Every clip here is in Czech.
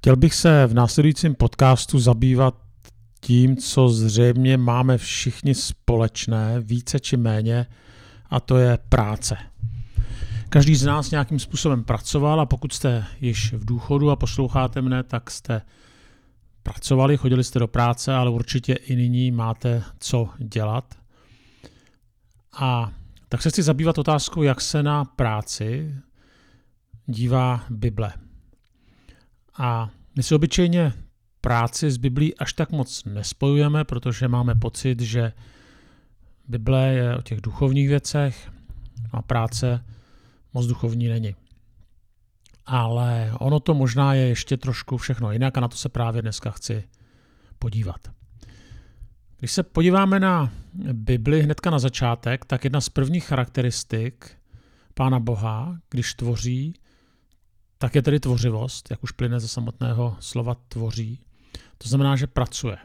Chtěl bych se v následujícím podcastu zabývat tím, co zřejmě máme všichni společné, více či méně, a to je práce. Každý z nás nějakým způsobem pracoval a pokud jste již v důchodu a posloucháte mne, tak jste pracovali, chodili jste do práce, ale určitě i nyní máte co dělat. A tak se chci zabývat otázkou, jak se na práci dívá Bible. A my si obyčejně práci s Biblí až tak moc nespojujeme, protože máme pocit, že Bible je o těch duchovních věcech a práce moc duchovní není. Ale ono to možná je ještě trošku všechno jinak a na to se právě dneska chci podívat. Když se podíváme na Bibli hnedka na začátek, tak jedna z prvních charakteristik Pána Boha, když tvoří, tak je tedy tvořivost, jak už plyne ze samotného slova tvoří. To znamená, že pracuje.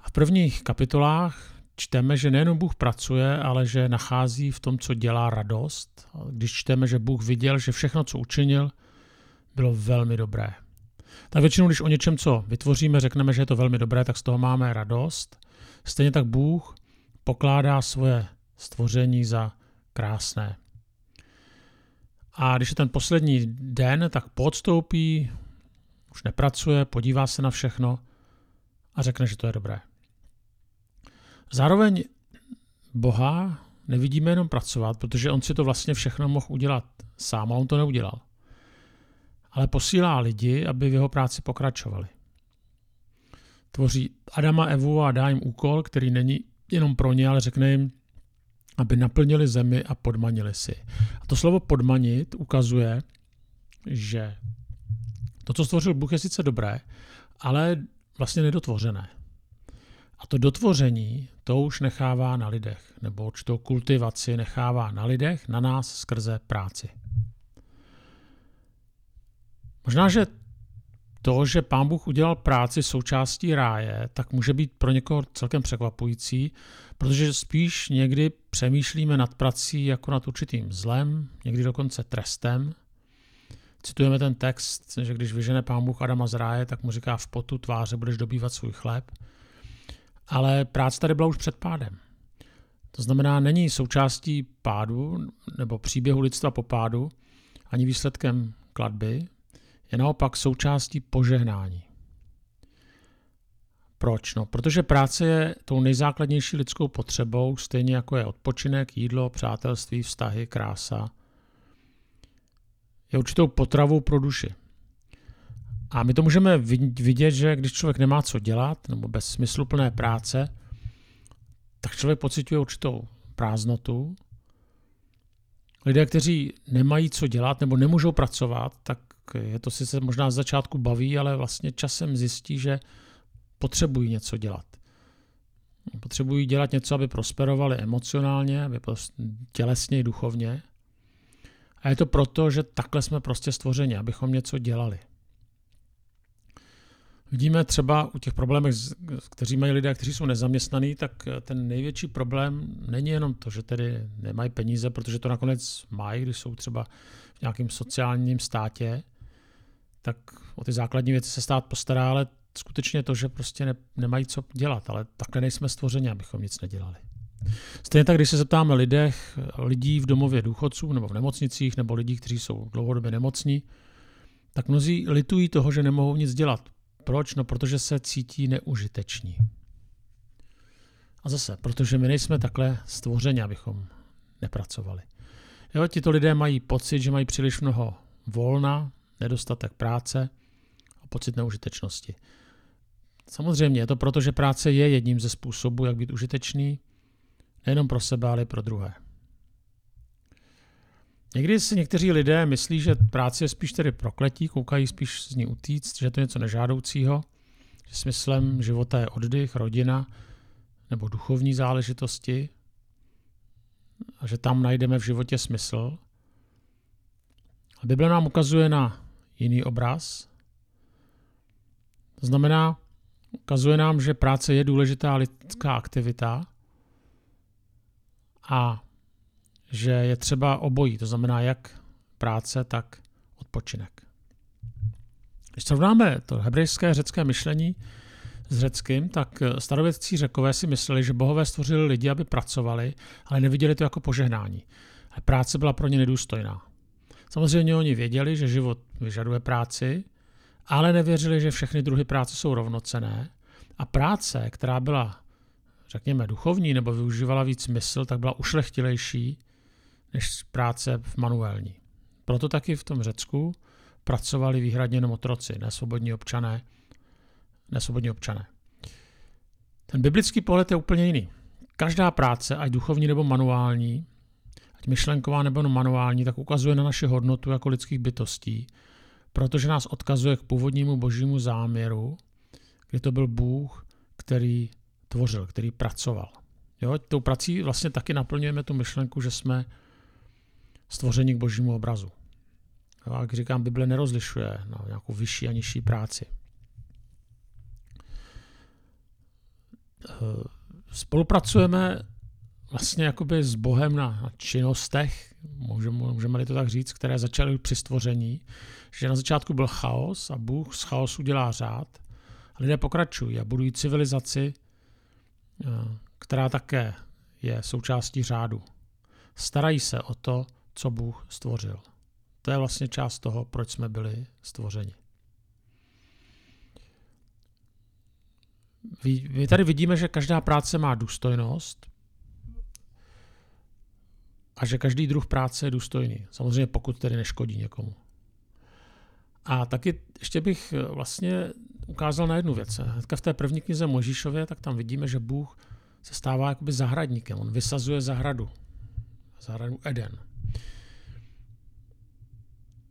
A v prvních kapitolách čteme, že nejenom Bůh pracuje, ale že nachází v tom, co dělá radost. Když čteme, že Bůh viděl, že všechno, co učinil, bylo velmi dobré. Tak většinou, když o něčem, co vytvoříme, řekneme, že je to velmi dobré, tak z toho máme radost. Stejně tak Bůh pokládá svoje stvoření za krásné. A když je ten poslední den, tak podstoupí, už nepracuje, podívá se na všechno a řekne, že to je dobré. Zároveň Boha nevidíme jenom pracovat, protože on si to vlastně všechno mohl udělat sám a on to neudělal. Ale posílá lidi, aby v jeho práci pokračovali. Tvoří Adama Evu a dá jim úkol, který není jenom pro ně, ale řekne jim, aby naplnili zemi a podmanili si. A to slovo podmanit ukazuje, že to, co stvořil Bůh, je sice dobré, ale vlastně nedotvořené. A to dotvoření, to už nechává na lidech, nebo určitou kultivaci nechává na lidech, na nás skrze práci. Možná, že to, že pán Bůh udělal práci součástí ráje, tak může být pro někoho celkem překvapující, protože spíš někdy přemýšlíme nad prací jako nad určitým zlem, někdy dokonce trestem. Citujeme ten text, že když vyžene pán Bůh Adama z ráje, tak mu říká v potu tváře budeš dobývat svůj chléb. Ale práce tady byla už před pádem. To znamená, není součástí pádu nebo příběhu lidstva po pádu, ani výsledkem kladby, je naopak součástí požehnání. Proč? No, protože práce je tou nejzákladnější lidskou potřebou, stejně jako je odpočinek, jídlo, přátelství, vztahy, krása. Je určitou potravou pro duši. A my to můžeme vidět, že když člověk nemá co dělat, nebo bez smysluplné práce, tak člověk pocituje určitou prázdnotu. Lidé, kteří nemají co dělat nebo nemůžou pracovat, tak je to sice možná z začátku baví, ale vlastně časem zjistí, že potřebují něco dělat. Potřebují dělat něco, aby prosperovali emocionálně, aby tělesně i duchovně. A je to proto, že takhle jsme prostě stvořeni, abychom něco dělali. Vidíme třeba u těch problémů, kteří mají lidé, kteří jsou nezaměstnaní, tak ten největší problém není jenom to, že tedy nemají peníze, protože to nakonec mají, když jsou třeba v nějakém sociálním státě, tak o ty základní věci se stát postará, ale skutečně to, že prostě ne, nemají co dělat, ale takhle nejsme stvořeni, abychom nic nedělali. Stejně tak, když se zeptáme lidech, lidí v domově důchodců nebo v nemocnicích, nebo lidí, kteří jsou dlouhodobě nemocní, tak mnozí litují toho, že nemohou nic dělat. Proč? No, protože se cítí neužiteční. A zase, protože my nejsme takhle stvořeni, abychom nepracovali. Jo, tito lidé mají pocit, že mají příliš mnoho volna, nedostatek práce a pocit neužitečnosti. Samozřejmě je to proto, že práce je jedním ze způsobů, jak být užitečný, nejenom pro sebe, ale i pro druhé. Někdy si někteří lidé myslí, že práce je spíš tedy prokletí, koukají spíš z ní utíct, že je to něco nežádoucího, že smyslem života je oddych, rodina nebo duchovní záležitosti a že tam najdeme v životě smysl. A Bible nám ukazuje na jiný obraz. To znamená, ukazuje nám, že práce je důležitá lidská aktivita a že je třeba obojí, to znamená jak práce, tak odpočinek. Když srovnáme to hebrejské řecké myšlení s řeckým, tak starověcí řekové si mysleli, že bohové stvořili lidi, aby pracovali, ale neviděli to jako požehnání. A práce byla pro ně nedůstojná. Samozřejmě oni věděli, že život vyžaduje práci, ale nevěřili, že všechny druhy práce jsou rovnocené a práce, která byla, řekněme, duchovní nebo využívala víc smysl, tak byla ušlechtilejší než práce v manuální. Proto taky v tom Řecku pracovali výhradně jenom otroci, nesvobodní občané. Nesvobodní občané. Ten biblický pohled je úplně jiný. Každá práce, ať duchovní nebo manuální, ať myšlenková nebo manuální, tak ukazuje na naši hodnotu jako lidských bytostí, protože nás odkazuje k původnímu božímu záměru, kdy to byl Bůh, který tvořil, který pracoval. Jo, tou prací vlastně taky naplňujeme tu myšlenku, že jsme stvoření k božímu obrazu. Jo, jak říkám, Bible nerozlišuje na nějakou vyšší a nižší práci. Eh, spolupracujeme vlastně jakoby s Bohem na, činnostech, můžeme, můžeme to tak říct, které začaly při stvoření, že na začátku byl chaos a Bůh z chaosu dělá řád. A lidé pokračují a budují civilizaci, eh, která také je součástí řádu. Starají se o to, co Bůh stvořil. To je vlastně část toho, proč jsme byli stvořeni. My tady vidíme, že každá práce má důstojnost a že každý druh práce je důstojný. Samozřejmě pokud tedy neškodí někomu. A taky ještě bych vlastně ukázal na jednu věc. Hnedka v té první knize Možíšově, tak tam vidíme, že Bůh se stává jakoby zahradníkem. On vysazuje zahradu. Zahradu Eden.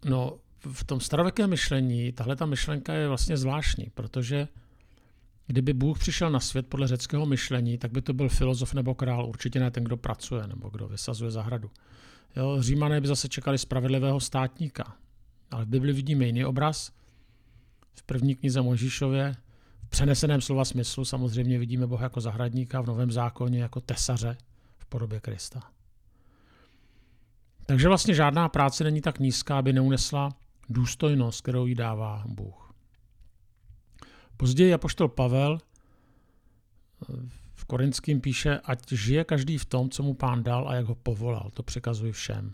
No, v tom starověkém myšlení tahle ta myšlenka je vlastně zvláštní, protože kdyby Bůh přišel na svět podle řeckého myšlení, tak by to byl filozof nebo král, určitě ne ten, kdo pracuje nebo kdo vysazuje zahradu. Jo, Římané by zase čekali spravedlivého státníka. Ale v Bibli vidíme jiný obraz. V první knize Možíšově, v přeneseném slova smyslu samozřejmě vidíme Boha jako zahradníka, v Novém zákoně jako tesaře v podobě Krista. Takže vlastně žádná práce není tak nízká, aby neunesla důstojnost, kterou jí dává Bůh. Později apoštol Pavel v Korinským píše, ať žije každý v tom, co mu pán dal a jak ho povolal. To překazuji všem.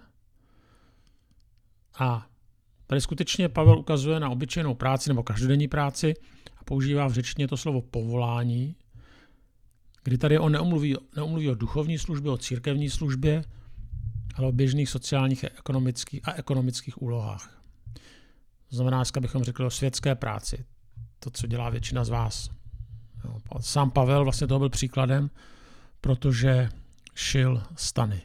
A tady skutečně Pavel ukazuje na obyčejnou práci nebo každodenní práci a používá v řečtině to slovo povolání, kdy tady on neumluví, neumluví o duchovní službě, o církevní službě, ale o běžných sociálních ekonomických, a ekonomických úlohách. To znamená, dneska bychom řekli o světské práci. To, co dělá většina z vás. Sám Pavel vlastně toho byl příkladem, protože šil stany.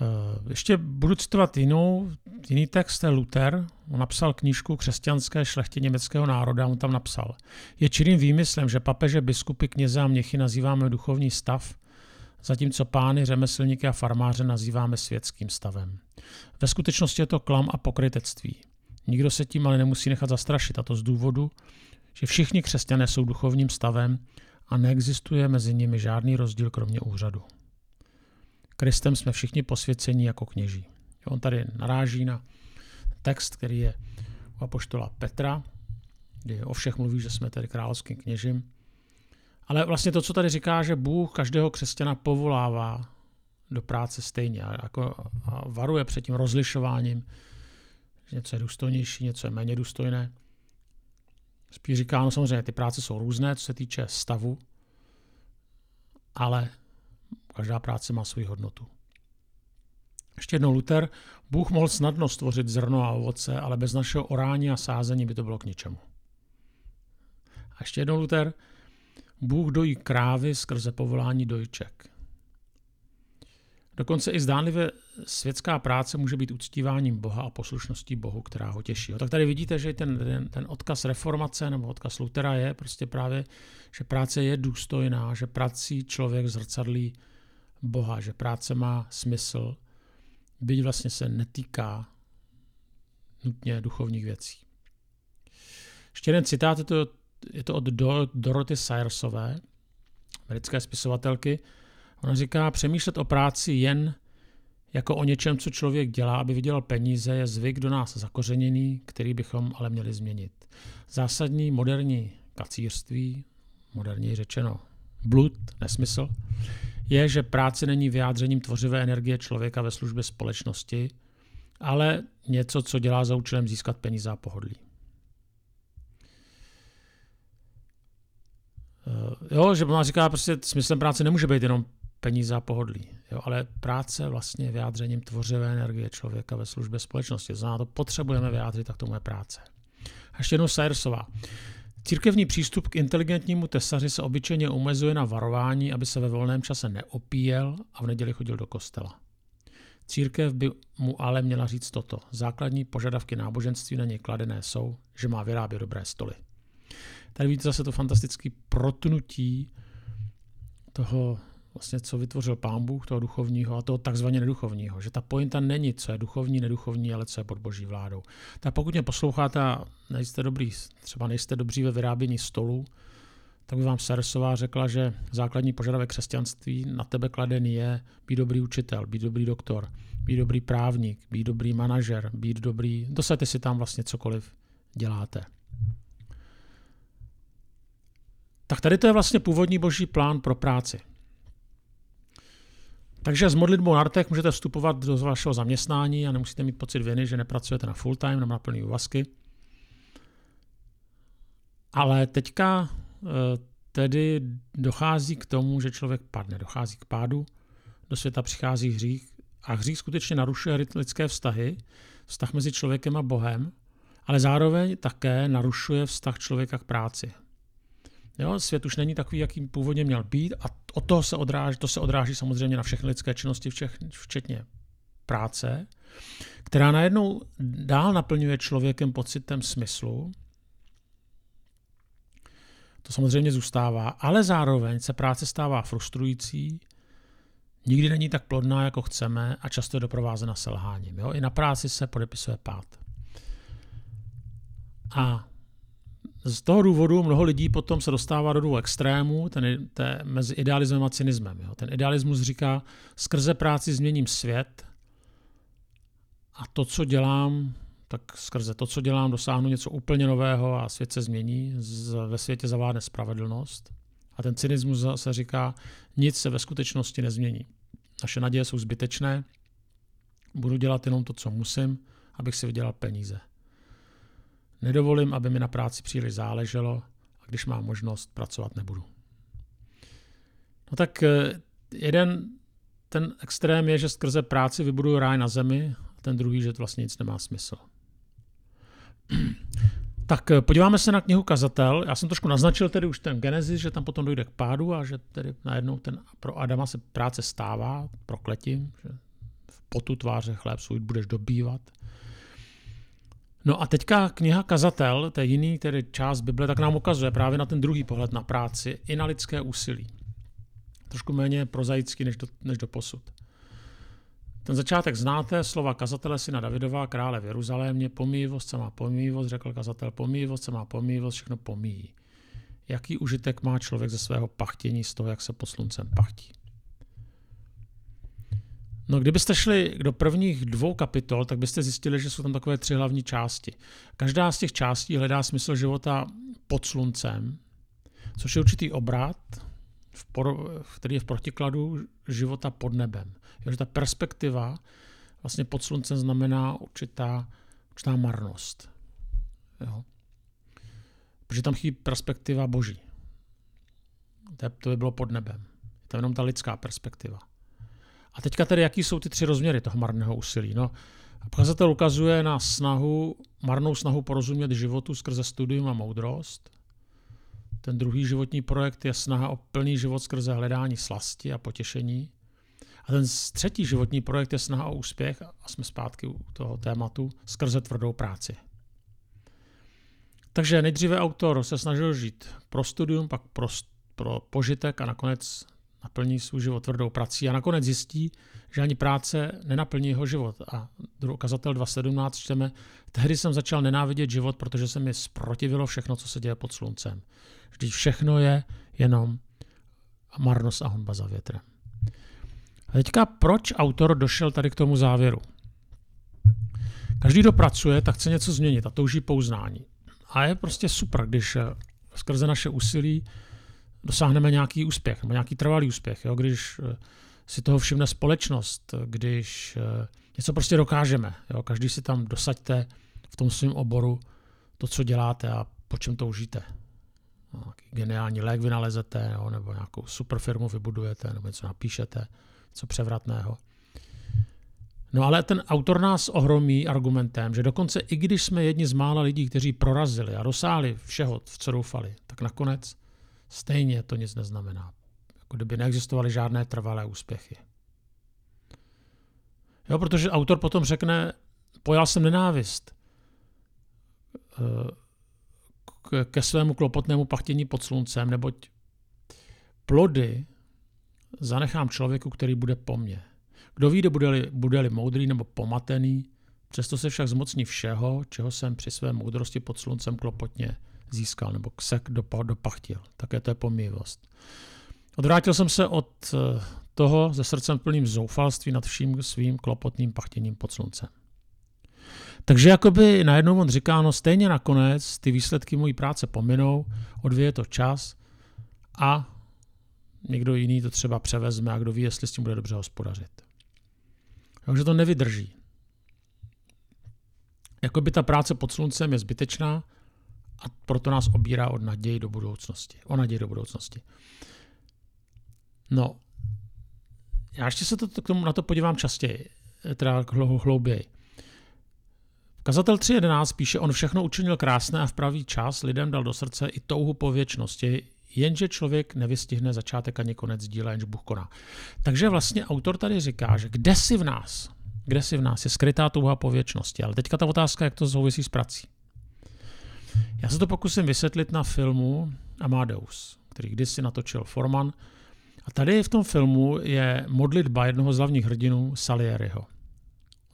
Eh, ještě budu citovat jinou, jiný text, to je Luther. On napsal knížku Křesťanské šlechtě německého národa. On tam napsal. Je čirým výmyslem, že papeže, biskupy, kněze a měchy nazýváme duchovní stav, zatímco pány, řemeslníky a farmáře nazýváme světským stavem. Ve skutečnosti je to klam a pokrytectví. Nikdo se tím ale nemusí nechat zastrašit, a to z důvodu, že všichni křesťané jsou duchovním stavem a neexistuje mezi nimi žádný rozdíl kromě úřadu. Kristem jsme všichni posvěcení jako kněží. On tady naráží na text, který je u apoštola Petra, kdy o všech mluví, že jsme tedy královským kněžím. Ale vlastně to, co tady říká, že Bůh každého křesťana povolává do práce stejně a, jako, a varuje před tím rozlišováním, něco je důstojnější, něco je méně důstojné. Spíš říká, no samozřejmě ty práce jsou různé, co se týče stavu, ale každá práce má svou hodnotu. Ještě jednou Luther, Bůh mohl snadno stvořit zrno a ovoce, ale bez našeho orání a sázení by to bylo k ničemu. A ještě jednou Luther, Bůh dojí krávy skrze povolání dojček. Dokonce i zdánlivě světská práce může být uctíváním Boha a poslušností Bohu, která ho těší. Tak tady vidíte, že ten, ten, odkaz reformace nebo odkaz Lutera je prostě právě, že práce je důstojná, že prací člověk zrcadlí Boha, že práce má smysl, byť vlastně se netýká nutně duchovních věcí. Ještě jeden citát, je to je to od Doroty jako o něčem, co člověk dělá, aby vydělal peníze, je zvyk do nás zakořeněný, který bychom ale měli změnit. Zásadní moderní kacírství, moderně řečeno blud, nesmysl, je, že práce není vyjádřením tvořivé energie člověka ve službě společnosti, ale něco, co dělá za účelem získat peníze a pohodlí. Eh, jo, že ona říká, prostě smyslem práce nemůže být jenom peníze a pohodlí. Jo, ale práce vlastně je vyjádřením tvořivé energie člověka ve službě společnosti. Zná to potřebujeme vyjádřit, tak tomu je práce. A ještě jednou Sayersová. Církevní přístup k inteligentnímu tesaři se obyčejně omezuje na varování, aby se ve volném čase neopíjel a v neděli chodil do kostela. Církev by mu ale měla říct toto. Základní požadavky náboženství na něj kladené jsou, že má vyrábět dobré stoly. Tady vidíte zase to fantastické protnutí toho, vlastně, co vytvořil pán Bůh, toho duchovního a toho takzvaně neduchovního. Že ta pointa není, co je duchovní, neduchovní, ale co je pod boží vládou. Tak pokud mě posloucháte a nejste dobrý, třeba nejste dobří ve vyrábění stolu, tak by vám Sarsová řekla, že základní požadavek křesťanství na tebe kladený je být dobrý učitel, být dobrý doktor, být dobrý právník, být dobrý manažer, být dobrý, dosaďte si tam vlastně cokoliv děláte. Tak tady to je vlastně původní boží plán pro práci. Takže s modlitbou na rtech můžete vstupovat do vašeho zaměstnání a nemusíte mít pocit viny, že nepracujete na full time nebo na plný úvazky. Ale teďka eh, tedy dochází k tomu, že člověk padne, dochází k pádu, do světa přichází hřích a hřích skutečně narušuje lidské vztahy, vztah mezi člověkem a Bohem, ale zároveň také narušuje vztah člověka k práci. Jo, svět už není takový, jaký původně měl být a o toho se odráží, to se odráží samozřejmě na všechny lidské činnosti, včetně práce, která najednou dál naplňuje člověkem pocitem smyslu. To samozřejmě zůstává, ale zároveň se práce stává frustrující, nikdy není tak plodná, jako chceme a často je doprovázena selháním. Jo? I na práci se podepisuje pád. A z toho důvodu mnoho lidí potom se dostává do dvou extrémů, ten, ten, mezi idealismem a cynismem. Jo. Ten idealismus říká, skrze práci změním svět a to, co dělám, tak skrze to, co dělám, dosáhnu něco úplně nového a svět se změní, z, ve světě zavádne spravedlnost. A ten cynismus se říká, nic se ve skutečnosti nezmění. Naše naděje jsou zbytečné, budu dělat jenom to, co musím, abych si vydělal peníze. Nedovolím, aby mi na práci příliš záleželo a když mám možnost, pracovat nebudu. No tak eh, jeden ten extrém je, že skrze práci vybuduju ráj na zemi a ten druhý, že to vlastně nic nemá smysl. Tak eh, podíváme se na knihu Kazatel. Já jsem trošku naznačil tedy už ten Genesis, že tam potom dojde k pádu a že tedy najednou ten, pro Adama se práce stává prokletím, že v potu tváře chléb svůj budeš dobývat. No a teďka kniha Kazatel, to je jiný tedy část Bible, tak nám ukazuje právě na ten druhý pohled na práci i na lidské úsilí. Trošku méně prozaický než do, než do posud. Ten začátek znáte, slova kazatele syna Davidova, krále v Jeruzalémě, se má pomývost, řekl kazatel, pomývost se má pomývost, všechno pomíjí. Jaký užitek má člověk ze svého pachtění z toho, jak se pod sluncem pachtí? No, kdybyste šli do prvních dvou kapitol, tak byste zjistili, že jsou tam takové tři hlavní části. Každá z těch částí hledá smysl života pod sluncem, což je určitý obrat, v por, který je v protikladu života pod nebem. Je, ta perspektiva vlastně pod sluncem znamená určitá, určitá marnost. Jo. Protože tam chybí perspektiva boží. To by bylo pod nebem. Je tam jenom ta lidská perspektiva. A teďka tedy, jaký jsou ty tři rozměry toho marného úsilí? No, Ukazatel ukazuje na snahu, marnou snahu porozumět životu skrze studium a moudrost. Ten druhý životní projekt je snaha o plný život skrze hledání slasti a potěšení. A ten třetí životní projekt je snaha o úspěch, a jsme zpátky u toho tématu, skrze tvrdou práci. Takže nejdříve autor se snažil žít pro studium, pak pro, pro požitek a nakonec naplní svůj život tvrdou prací a nakonec zjistí, že ani práce nenaplní jeho život. A ukazatel 2.17 čteme, tehdy jsem začal nenávidět život, protože se mi zprotivilo všechno, co se děje pod sluncem. Vždyť všechno je jenom marnost a honba za větrem. A teďka proč autor došel tady k tomu závěru? Každý, kdo pracuje, tak chce něco změnit a touží pouznání. A je prostě super, když eh, skrze naše úsilí dosáhneme nějaký úspěch, nebo nějaký trvalý úspěch. Jo? Když eh, si toho všimne společnost, když eh, něco prostě dokážeme. Jo? Každý si tam dosaďte v tom svém oboru to, co děláte a po čem toužíte. No, nějaký geniální lék vynalezete, jo? nebo nějakou super firmu vybudujete, nebo něco napíšete, něco převratného. No ale ten autor nás ohromí argumentem, že dokonce i když jsme jedni z mála lidí, kteří prorazili a dosáhli všeho, v co doufali, tak nakonec stejně to nic neznamená. Jako kdyby neexistovaly žádné trvalé úspěchy. Jo, protože autor potom řekne, pojal jsem nenávist eh, ke svému klopotnému pachtění pod sluncem, neboť plody zanechám člověku, který bude po mně. Kdo ví, bude-li, bude-li moudrý nebo pomatený, přesto se však zmocní všeho, čeho jsem při své moudrosti pod sluncem klopotně získal nebo ksek dopachtil. Také to je pomývost. Odvrátil jsem se od eh, toho ze srdcem plným zoufalství nad vším svým klopotným pachtěním pod sluncem. Takže jakoby najednou on říká, no stejně nakonec ty výsledky mojí práce pominou, odvíje to čas a někdo jiný to třeba převezme a kdo ví, jestli s tím bude dobře hospodařit. Takže to nevydrží. Jakoby ta práce pod sluncem je zbytečná a proto nás obírá od naději do budoucnosti. O naději do budoucnosti. No, já ještě se to, k tomu, na to podívám častěji, teda hlouběji. Kazatel 3.11 píše, on všechno učinil krásné a v pravý čas lidem dal do srdce i touhu po věčnosti, jenže člověk nevystihne začátek ani konec díla, jenž Bůh koná. Takže vlastně autor tady říká, že kde si v nás, kde si v nás je skrytá touha po věčnosti. Ale teďka ta otázka, jak to souvisí s prací. Já se to pokusím vysvětlit na filmu Amadeus, který kdysi natočil Forman. A tady v tom filmu je modlitba jednoho z hlavních hrdinů Salieriho.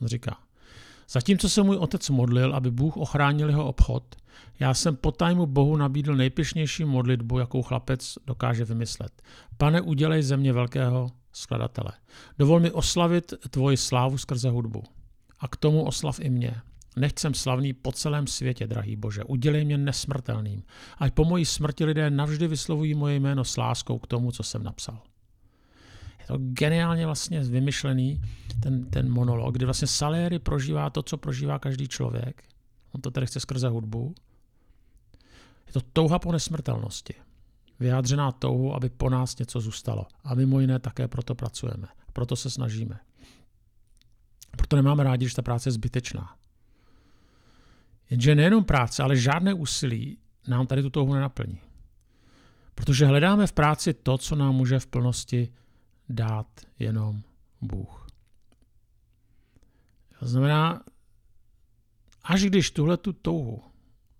On říká, zatímco se můj otec modlil, aby Bůh ochránil jeho obchod, já jsem po tajmu Bohu nabídl nejpišnější modlitbu, jakou chlapec dokáže vymyslet. Pane, udělej ze mě velkého skladatele. Dovol mi oslavit tvoji slávu skrze hudbu. A k tomu oslav i mě. Nechť jsem slavný po celém světě, drahý Bože. Udělej mě nesmrtelným. Ať po mojí smrti lidé navždy vyslovují moje jméno s láskou k tomu, co jsem napsal. Je to geniálně vlastně vymyšlený, ten, ten monolog, kdy vlastně Salieri prožívá to, co prožívá každý člověk. On to tady chce skrze hudbu. Je to touha po nesmrtelnosti. Vyjádřená touhu, aby po nás něco zůstalo. A mimo jiné také proto pracujeme. Proto se snažíme. Proto nemáme rádi, že ta práce je zbytečná. Jenže nejenom práce, ale žádné úsilí nám tady tu touhu nenaplní. Protože hledáme v práci to, co nám může v plnosti dát jenom Bůh. To znamená, až když tuhle tu touhu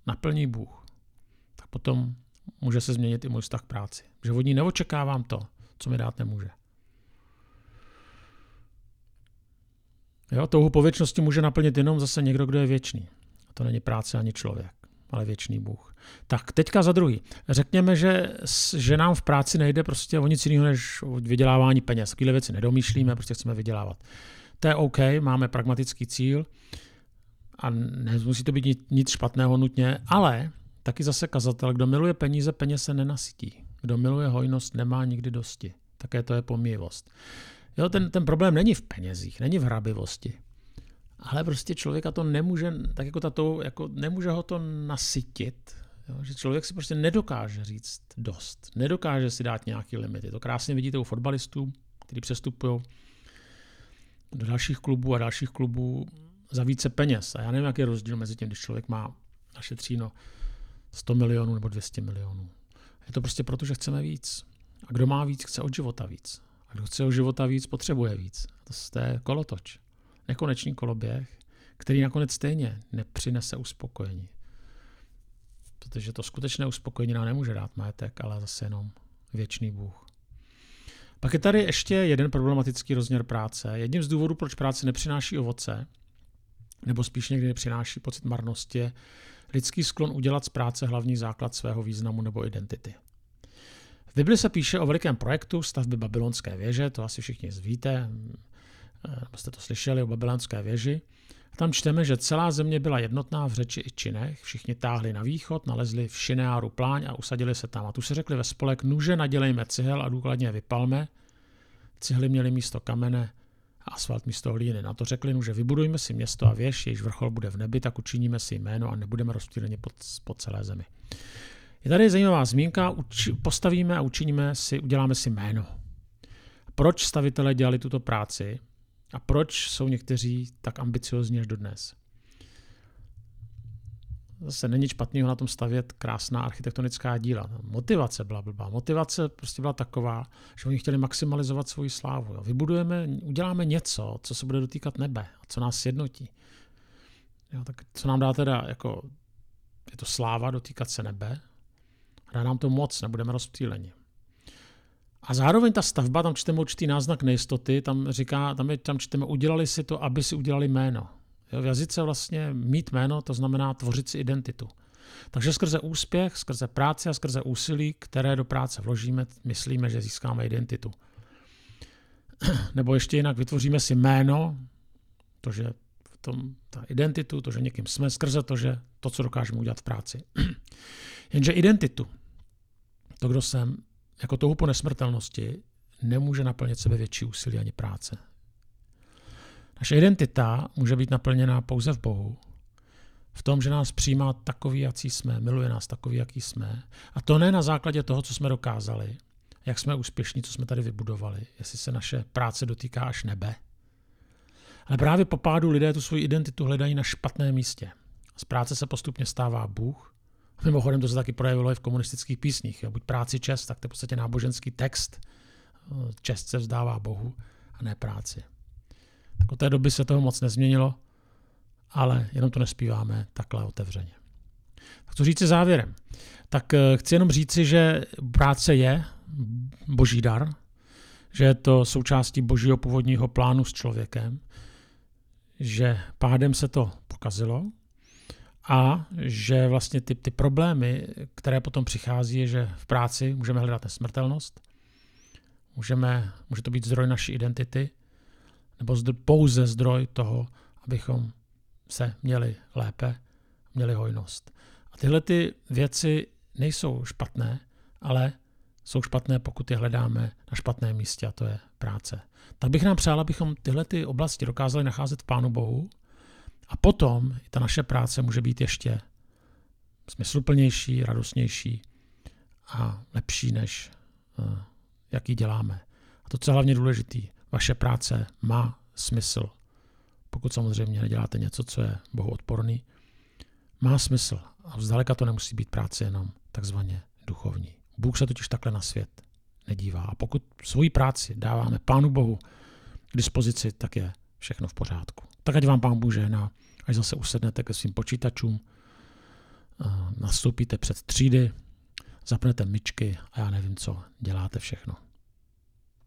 naplní Bůh, tak potom může se změnit i můj vztah k práci. Že od ní neočekávám to, co mi dát nemůže. Jo, touhu po věčnosti může naplnit jenom zase někdo, kdo je věčný. To není práce ani člověk, ale věčný Bůh. Tak teďka za druhý. Řekněme, že, že nám v práci nejde prostě o nic jiného než o vydělávání peněz. Takové věci nedomýšlíme, prostě chceme vydělávat. To je OK, máme pragmatický cíl a nemusí to být nic, špatného nutně, ale taky zase kazatel, kdo miluje peníze, peněz se nenasytí. Kdo miluje hojnost, nemá nikdy dosti. Také to je pomývost. Jo, ten, ten problém není v penězích, není v hrabivosti. Ale prostě člověka to nemůže, tak jako tato, jako nemůže ho to nasytit, jo, že člověk si prostě nedokáže říct dost, nedokáže si dát nějaký limity. To krásně vidíte u fotbalistů, kteří přestupují do dalších klubů a dalších klubů za více peněz. A já nevím, jaký je rozdíl mezi tím, když člověk má našetří no 100 milionů nebo 200 milionů. Je to prostě proto, že chceme víc. A kdo má víc, chce od života víc. A kdo chce od života víc, potřebuje víc. To je kolotoč. Nekonečný koloběh, který nakonec stejně nepřinese uspokojení. Protože to skutečné uspokojení nám nemůže dát majetek, ale zase jenom věčný Bůh. Pak je tady ještě jeden problematický rozměr práce. Jedním z důvodů, proč práce nepřináší ovoce, nebo spíš někdy nepřináší pocit marnosti, je lidský sklon udělat z práce hlavní základ svého významu nebo identity. V Bibli se píše o velikém projektu stavby babylonské věže, to asi všichni víte, nebo jste to slyšeli o babylonské věži. A tam čteme, že celá země byla jednotná v řeči i činech, všichni táhli na východ, nalezli v Šineáru pláň a usadili se tam. A tu si řekli ve spolek, nuže nadělejme cihel a důkladně vypalme. Cihly měly místo kamene a asfalt místo hlíny. Na to řekli, že vybudujme si město a věž, jejíž vrchol bude v nebi, tak učiníme si jméno a nebudeme rozptýleni po, po celé zemi. Je tady zajímavá zmínka, uči, postavíme a učiníme si, uděláme si jméno. Proč stavitelé dělali tuto práci a proč jsou někteří tak ambiciozní až dodnes? Zase není špatného na tom stavět krásná architektonická díla. Motivace byla blbá. Motivace prostě byla taková, že oni chtěli maximalizovat svoji slávu. Jo. Vybudujeme, uděláme něco, co se bude dotýkat nebe a co nás sjednotí. Jo, tak co nám dá teda, jako, je to sláva dotýkat se nebe, Dá nám to moc, nebudeme rozptýleni. A zároveň ta stavba, tam čteme určitý náznak nejistoty, tam říká, tam, je, tam čteme, udělali si to, aby si udělali jméno. Jo, v jazyce vlastně mít jméno, to znamená tvořit si identitu. Takže skrze úspěch, skrze práci a skrze úsilí, které do práce vložíme, myslíme, že získáme identitu. Nebo ještě jinak, vytvoříme si jméno, to, že v tom, ta identitu, to, že někým jsme, skrze to, že to, co dokážeme udělat v práci. Jenže identitu, to, kdo jsem, jako touhu po nesmrtelnosti, nemůže naplnit sebe větší úsilí ani práce. Naše identita může být naplněná pouze v Bohu, v tom, že nás přijímá takový, jaký jsme, miluje nás takový, jaký jsme. A to ne na základě toho, co jsme dokázali, jak jsme úspěšní, co jsme tady vybudovali, jestli se naše práce dotýká až nebe. Ale právě po pádu lidé tu svoji identitu hledají na špatném místě. Z práce se postupně stává Bůh Mimochodem to se taky projevilo i v komunistických písních. Buď práci čest, tak to je v podstatě náboženský text. Čest se vzdává Bohu a ne práci. Tak od té doby se toho moc nezměnilo, ale jenom to nespíváme takhle otevřeně. Tak co říci závěrem? Tak eh, chci jenom říci, že práce je boží dar, že je to součástí božího původního plánu s člověkem, že pádem se to pokazilo, a že vlastně ty, ty problémy, které potom přichází, je, že v práci můžeme hledat nesmrtelnost, můžeme, může to být zdroj naší identity, nebo zdroj, pouze zdroj toho, abychom se měli lépe, měli hojnost. A tyhle ty věci nejsou špatné, ale jsou špatné, pokud je hledáme na špatném místě, a to je práce. Tak bych nám přál, abychom tyhle ty oblasti dokázali nacházet v Pánu Bohu a potom ta naše práce může být ještě smysluplnější, radostnější a lepší, než uh, jaký děláme. A to, co je hlavně důležitý, vaše práce má smysl. Pokud samozřejmě neděláte něco, co je Bohu odporný, má smysl. A vzdaleka to nemusí být práce jenom takzvaně duchovní. Bůh se totiž takhle na svět nedívá. A pokud svoji práci dáváme Pánu Bohu k dispozici, tak je všechno v pořádku. Tak ať vám Pán Bůh žehná, až zase usednete ke svým počítačům, nastoupíte před třídy, zapnete myčky a já nevím co, děláte všechno.